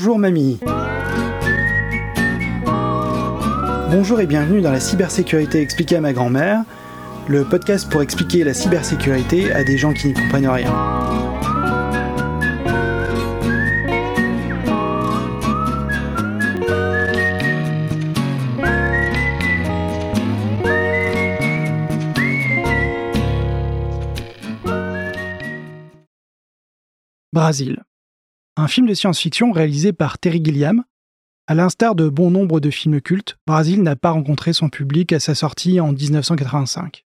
Bonjour mamie. Bonjour et bienvenue dans la cybersécurité expliquée à ma grand-mère, le podcast pour expliquer la cybersécurité à des gens qui n'y comprennent rien. Brasil. Un film de science-fiction réalisé par Terry Gilliam. À l'instar de bon nombre de films cultes, Brasil n'a pas rencontré son public à sa sortie en 1985.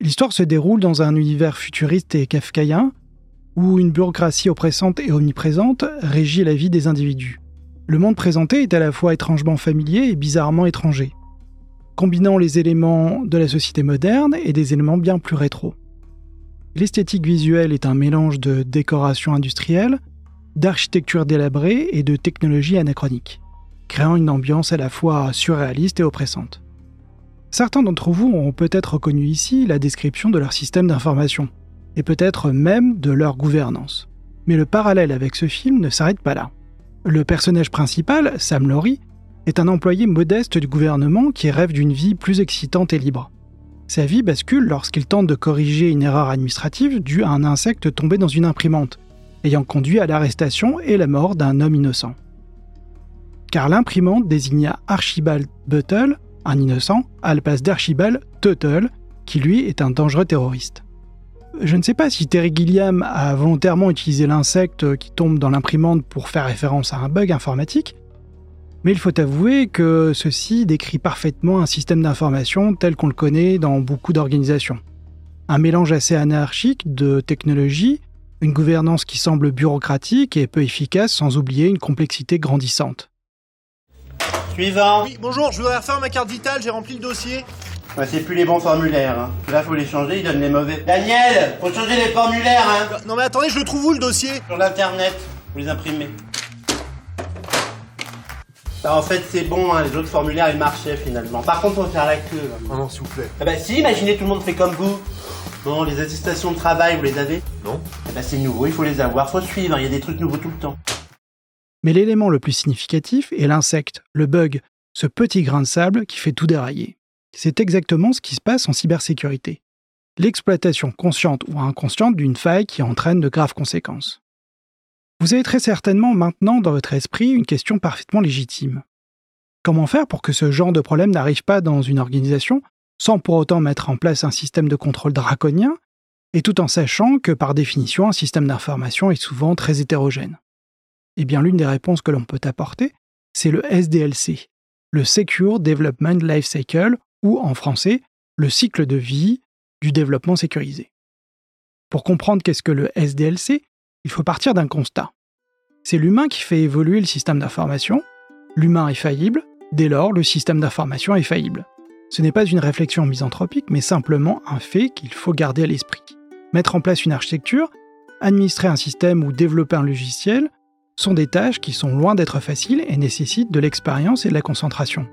L'histoire se déroule dans un univers futuriste et kafkaïen, où une bureaucratie oppressante et omniprésente régit la vie des individus. Le monde présenté est à la fois étrangement familier et bizarrement étranger, combinant les éléments de la société moderne et des éléments bien plus rétro. L'esthétique visuelle est un mélange de décoration industrielle, d'architecture délabrée et de technologie anachronique, créant une ambiance à la fois surréaliste et oppressante. Certains d'entre vous ont peut-être reconnu ici la description de leur système d'information, et peut-être même de leur gouvernance. Mais le parallèle avec ce film ne s'arrête pas là. Le personnage principal, Sam Laurie, est un employé modeste du gouvernement qui rêve d'une vie plus excitante et libre. Sa vie bascule lorsqu'il tente de corriger une erreur administrative due à un insecte tombé dans une imprimante, ayant conduit à l'arrestation et la mort d'un homme innocent. Car l'imprimante désigna Archibald Buttle, un innocent, à la place d'Archibald Tuttle, qui lui est un dangereux terroriste. Je ne sais pas si Terry Gilliam a volontairement utilisé l'insecte qui tombe dans l'imprimante pour faire référence à un bug informatique, mais il faut avouer que ceci décrit parfaitement un système d'information tel qu'on le connaît dans beaucoup d'organisations. Un mélange assez anarchique de technologies, une gouvernance qui semble bureaucratique et peu efficace sans oublier une complexité grandissante. Suivant. Oui, bonjour, je voudrais refaire ma carte vitale, j'ai rempli le dossier. Ouais, c'est plus les bons formulaires. Hein. Là, faut les changer, ils donnent les mauvais. Daniel, faut changer les formulaires, hein. Non mais attendez, je le trouve où le dossier? Sur l'internet, vous les imprimez. Bah, en fait, c'est bon, hein, les autres formulaires, ils marchaient finalement. Par contre, faut faire la queue. là. Ah non, s'il vous plaît. Ah bah si, imaginez tout le monde fait comme vous. Bon, les attestations de travail, vous les avez? Non. Ah bah c'est nouveau, il faut les avoir, faut suivre, il y a des trucs nouveaux tout le temps. Mais l'élément le plus significatif est l'insecte, le bug, ce petit grain de sable qui fait tout dérailler. C'est exactement ce qui se passe en cybersécurité. L'exploitation consciente ou inconsciente d'une faille qui entraîne de graves conséquences. Vous avez très certainement maintenant dans votre esprit une question parfaitement légitime. Comment faire pour que ce genre de problème n'arrive pas dans une organisation sans pour autant mettre en place un système de contrôle draconien et tout en sachant que par définition un système d'information est souvent très hétérogène Eh bien l'une des réponses que l'on peut apporter, c'est le SDLC, le Secure Development Life Cycle, ou en français, le cycle de vie du développement sécurisé. Pour comprendre qu'est-ce que le SDLC, il faut partir d'un constat. C'est l'humain qui fait évoluer le système d'information, l'humain est faillible, dès lors le système d'information est faillible. Ce n'est pas une réflexion misanthropique, mais simplement un fait qu'il faut garder à l'esprit. Mettre en place une architecture, administrer un système ou développer un logiciel sont des tâches qui sont loin d'être faciles et nécessitent de l'expérience et de la concentration.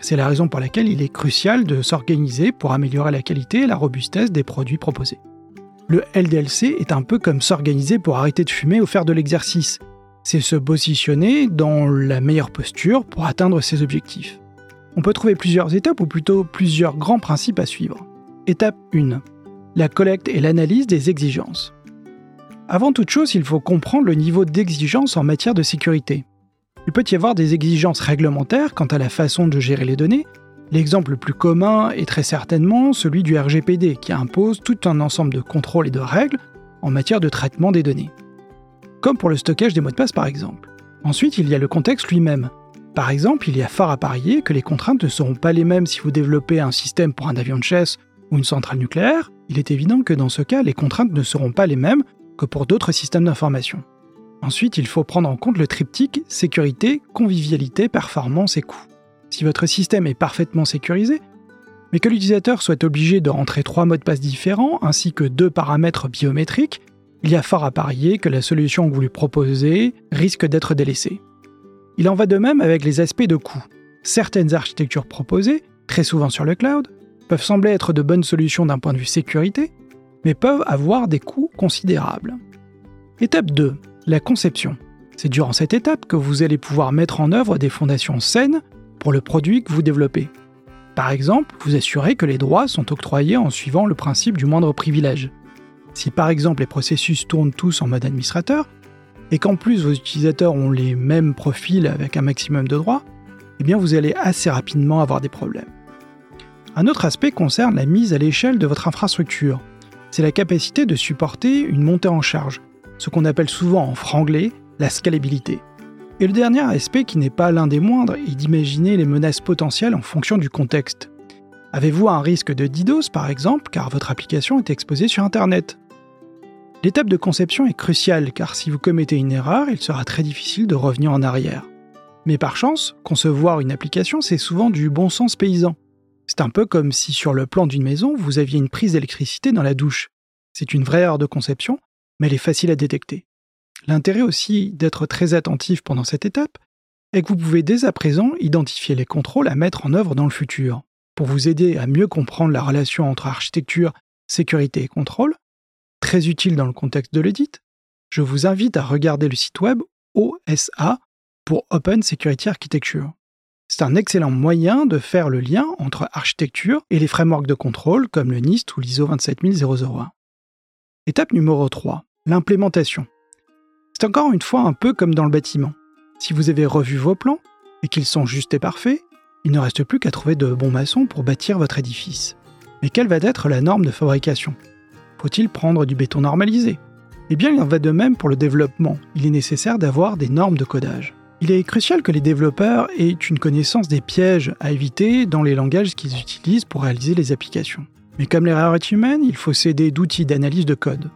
C'est la raison pour laquelle il est crucial de s'organiser pour améliorer la qualité et la robustesse des produits proposés. Le LDLC est un peu comme s'organiser pour arrêter de fumer ou faire de l'exercice. C'est se positionner dans la meilleure posture pour atteindre ses objectifs. On peut trouver plusieurs étapes ou plutôt plusieurs grands principes à suivre. Étape 1. La collecte et l'analyse des exigences. Avant toute chose, il faut comprendre le niveau d'exigence en matière de sécurité. Il peut y avoir des exigences réglementaires quant à la façon de gérer les données. L'exemple le plus commun est très certainement celui du RGPD qui impose tout un ensemble de contrôles et de règles en matière de traitement des données. Comme pour le stockage des mots de passe par exemple. Ensuite, il y a le contexte lui-même. Par exemple, il y a fort à parier que les contraintes ne seront pas les mêmes si vous développez un système pour un avion de chasse ou une centrale nucléaire. Il est évident que dans ce cas, les contraintes ne seront pas les mêmes que pour d'autres systèmes d'information. Ensuite, il faut prendre en compte le triptyque sécurité, convivialité, performance et coût. Si votre système est parfaitement sécurisé, mais que l'utilisateur soit obligé de rentrer trois mots de passe différents ainsi que deux paramètres biométriques, il y a fort à parier que la solution que vous lui proposez risque d'être délaissée. Il en va de même avec les aspects de coût. Certaines architectures proposées, très souvent sur le cloud, peuvent sembler être de bonnes solutions d'un point de vue sécurité, mais peuvent avoir des coûts considérables. Étape 2. La conception. C'est durant cette étape que vous allez pouvoir mettre en œuvre des fondations saines pour le produit que vous développez. Par exemple, vous assurez que les droits sont octroyés en suivant le principe du moindre privilège. Si par exemple les processus tournent tous en mode administrateur, et qu'en plus vos utilisateurs ont les mêmes profils avec un maximum de droits, eh bien vous allez assez rapidement avoir des problèmes. Un autre aspect concerne la mise à l'échelle de votre infrastructure. C'est la capacité de supporter une montée en charge, ce qu'on appelle souvent en franglais la scalabilité. Et le dernier aspect qui n'est pas l'un des moindres est d'imaginer les menaces potentielles en fonction du contexte. Avez-vous un risque de DDoS par exemple car votre application est exposée sur Internet? L'étape de conception est cruciale car si vous commettez une erreur, il sera très difficile de revenir en arrière. Mais par chance, concevoir une application, c'est souvent du bon sens paysan. C'est un peu comme si sur le plan d'une maison, vous aviez une prise d'électricité dans la douche. C'est une vraie erreur de conception, mais elle est facile à détecter. L'intérêt aussi d'être très attentif pendant cette étape est que vous pouvez dès à présent identifier les contrôles à mettre en œuvre dans le futur. Pour vous aider à mieux comprendre la relation entre architecture, sécurité et contrôle, très utile dans le contexte de l'audit, je vous invite à regarder le site web OSA pour Open Security Architecture. C'est un excellent moyen de faire le lien entre architecture et les frameworks de contrôle comme le NIST ou l'ISO 27001. Étape numéro 3, l'implémentation. C'est encore une fois un peu comme dans le bâtiment. Si vous avez revu vos plans et qu'ils sont justes et parfaits, il ne reste plus qu'à trouver de bons maçons pour bâtir votre édifice. Mais quelle va être la norme de fabrication? Faut-il prendre du béton normalisé? Eh bien, il en va de même pour le développement. Il est nécessaire d'avoir des normes de codage. Il est crucial que les développeurs aient une connaissance des pièges à éviter dans les langages qu'ils utilisent pour réaliser les applications. Mais comme l'erreur est humaine, il faut s'aider d'outils d'analyse de code.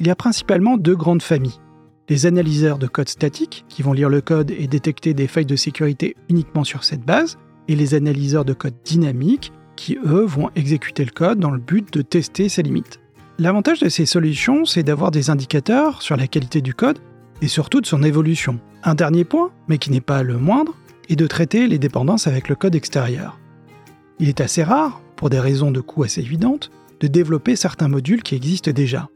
Il y a principalement deux grandes familles. Les analyseurs de code statique, qui vont lire le code et détecter des failles de sécurité uniquement sur cette base, et les analyseurs de code dynamique, qui eux vont exécuter le code dans le but de tester ses limites. L'avantage de ces solutions, c'est d'avoir des indicateurs sur la qualité du code et surtout de son évolution. Un dernier point, mais qui n'est pas le moindre, est de traiter les dépendances avec le code extérieur. Il est assez rare, pour des raisons de coût assez évidentes, de développer certains modules qui existent déjà.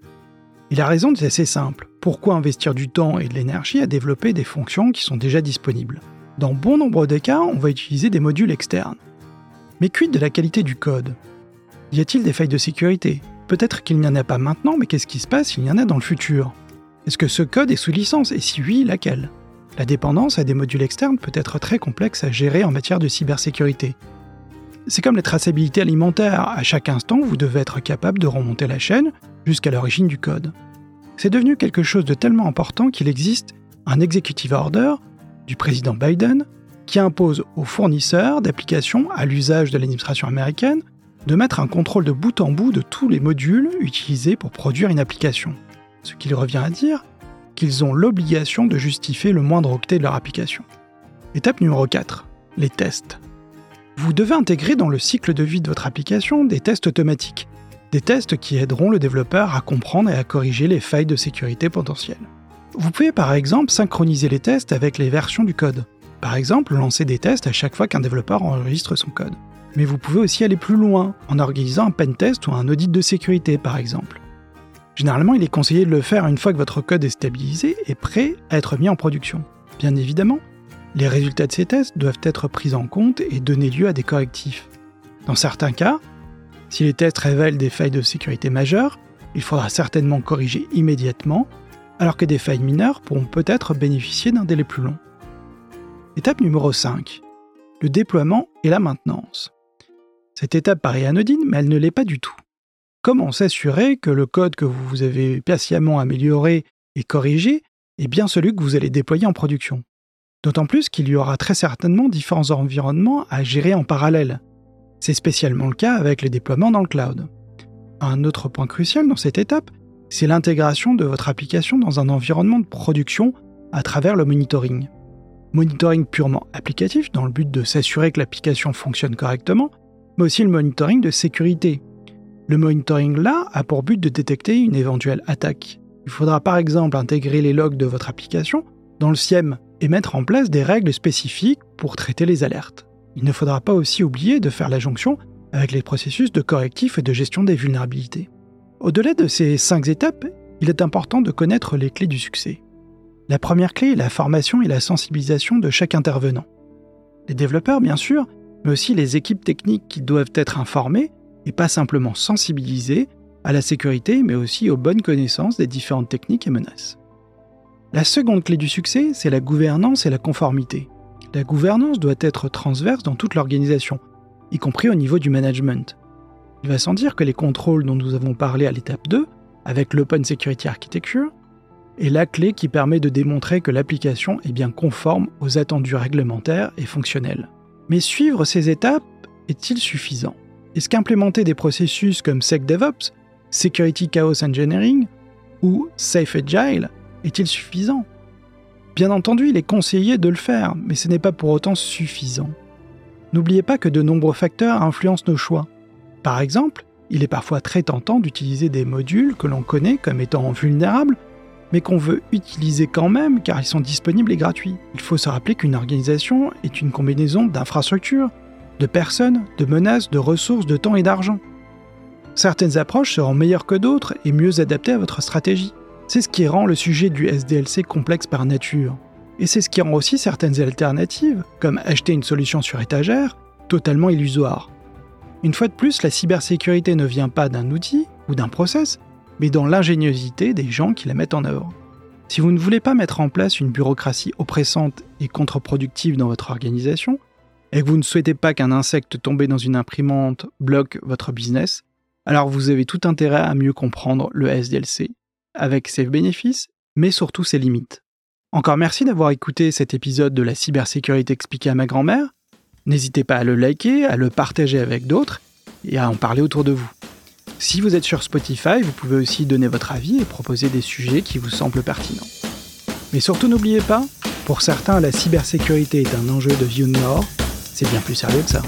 Et la raison est assez simple. Pourquoi investir du temps et de l'énergie à développer des fonctions qui sont déjà disponibles? Dans bon nombre de cas, on va utiliser des modules externes. Mais quid de la qualité du code? Y a-t-il des failles de sécurité? Peut-être qu'il n'y en a pas maintenant, mais qu'est-ce qui se passe? S'il y en a dans le futur. Est-ce que ce code est sous licence? Et si oui, laquelle? La dépendance à des modules externes peut être très complexe à gérer en matière de cybersécurité. C'est comme la traçabilité alimentaire, à chaque instant vous devez être capable de remonter la chaîne jusqu'à l'origine du code. C'est devenu quelque chose de tellement important qu'il existe un executive order du président Biden qui impose aux fournisseurs d'applications à l'usage de l'administration américaine de mettre un contrôle de bout en bout de tous les modules utilisés pour produire une application. Ce qui revient à dire qu'ils ont l'obligation de justifier le moindre octet de leur application. Étape numéro 4. Les tests. Vous devez intégrer dans le cycle de vie de votre application des tests automatiques des tests qui aideront le développeur à comprendre et à corriger les failles de sécurité potentielles. Vous pouvez par exemple synchroniser les tests avec les versions du code. Par exemple, lancer des tests à chaque fois qu'un développeur enregistre son code. Mais vous pouvez aussi aller plus loin en organisant un pen test ou un audit de sécurité par exemple. Généralement, il est conseillé de le faire une fois que votre code est stabilisé et prêt à être mis en production. Bien évidemment, les résultats de ces tests doivent être pris en compte et donner lieu à des correctifs. Dans certains cas, si les tests révèlent des failles de sécurité majeures, il faudra certainement corriger immédiatement, alors que des failles mineures pourront peut-être bénéficier d'un délai plus long. Étape numéro 5. Le déploiement et la maintenance. Cette étape paraît anodine, mais elle ne l'est pas du tout. Comment s'assurer que le code que vous avez patiemment amélioré et corrigé est bien celui que vous allez déployer en production D'autant plus qu'il y aura très certainement différents environnements à gérer en parallèle, c'est spécialement le cas avec les déploiements dans le cloud. Un autre point crucial dans cette étape, c'est l'intégration de votre application dans un environnement de production à travers le monitoring. Monitoring purement applicatif dans le but de s'assurer que l'application fonctionne correctement, mais aussi le monitoring de sécurité. Le monitoring là a pour but de détecter une éventuelle attaque. Il faudra par exemple intégrer les logs de votre application dans le SIEM et mettre en place des règles spécifiques pour traiter les alertes il ne faudra pas aussi oublier de faire la jonction avec les processus de correctif et de gestion des vulnérabilités. Au-delà de ces cinq étapes, il est important de connaître les clés du succès. La première clé est la formation et la sensibilisation de chaque intervenant. Les développeurs, bien sûr, mais aussi les équipes techniques qui doivent être informées et pas simplement sensibilisées à la sécurité, mais aussi aux bonnes connaissances des différentes techniques et menaces. La seconde clé du succès, c'est la gouvernance et la conformité. La gouvernance doit être transverse dans toute l'organisation, y compris au niveau du management. Il va sans dire que les contrôles dont nous avons parlé à l'étape 2, avec l'Open Security Architecture, est la clé qui permet de démontrer que l'application est bien conforme aux attendus réglementaires et fonctionnels. Mais suivre ces étapes est-il suffisant? Est-ce qu'implémenter des processus comme SecDevOps, Security Chaos Engineering ou Safe Agile est-il suffisant? Bien entendu, il est conseillé de le faire, mais ce n'est pas pour autant suffisant. N'oubliez pas que de nombreux facteurs influencent nos choix. Par exemple, il est parfois très tentant d'utiliser des modules que l'on connaît comme étant vulnérables, mais qu'on veut utiliser quand même car ils sont disponibles et gratuits. Il faut se rappeler qu'une organisation est une combinaison d'infrastructures, de personnes, de menaces, de ressources, de temps et d'argent. Certaines approches seront meilleures que d'autres et mieux adaptées à votre stratégie. C'est ce qui rend le sujet du SDLC complexe par nature. Et c'est ce qui rend aussi certaines alternatives, comme acheter une solution sur étagère, totalement illusoires. Une fois de plus, la cybersécurité ne vient pas d'un outil ou d'un process, mais dans l'ingéniosité des gens qui la mettent en œuvre. Si vous ne voulez pas mettre en place une bureaucratie oppressante et contre-productive dans votre organisation, et que vous ne souhaitez pas qu'un insecte tombé dans une imprimante bloque votre business, alors vous avez tout intérêt à mieux comprendre le SDLC avec ses bénéfices, mais surtout ses limites. Encore merci d'avoir écouté cet épisode de la cybersécurité expliquée à ma grand-mère. N'hésitez pas à le liker, à le partager avec d'autres et à en parler autour de vous. Si vous êtes sur Spotify, vous pouvez aussi donner votre avis et proposer des sujets qui vous semblent pertinents. Mais surtout n'oubliez pas, pour certains la cybersécurité est un enjeu de vie ou de mort, c'est bien plus sérieux que ça.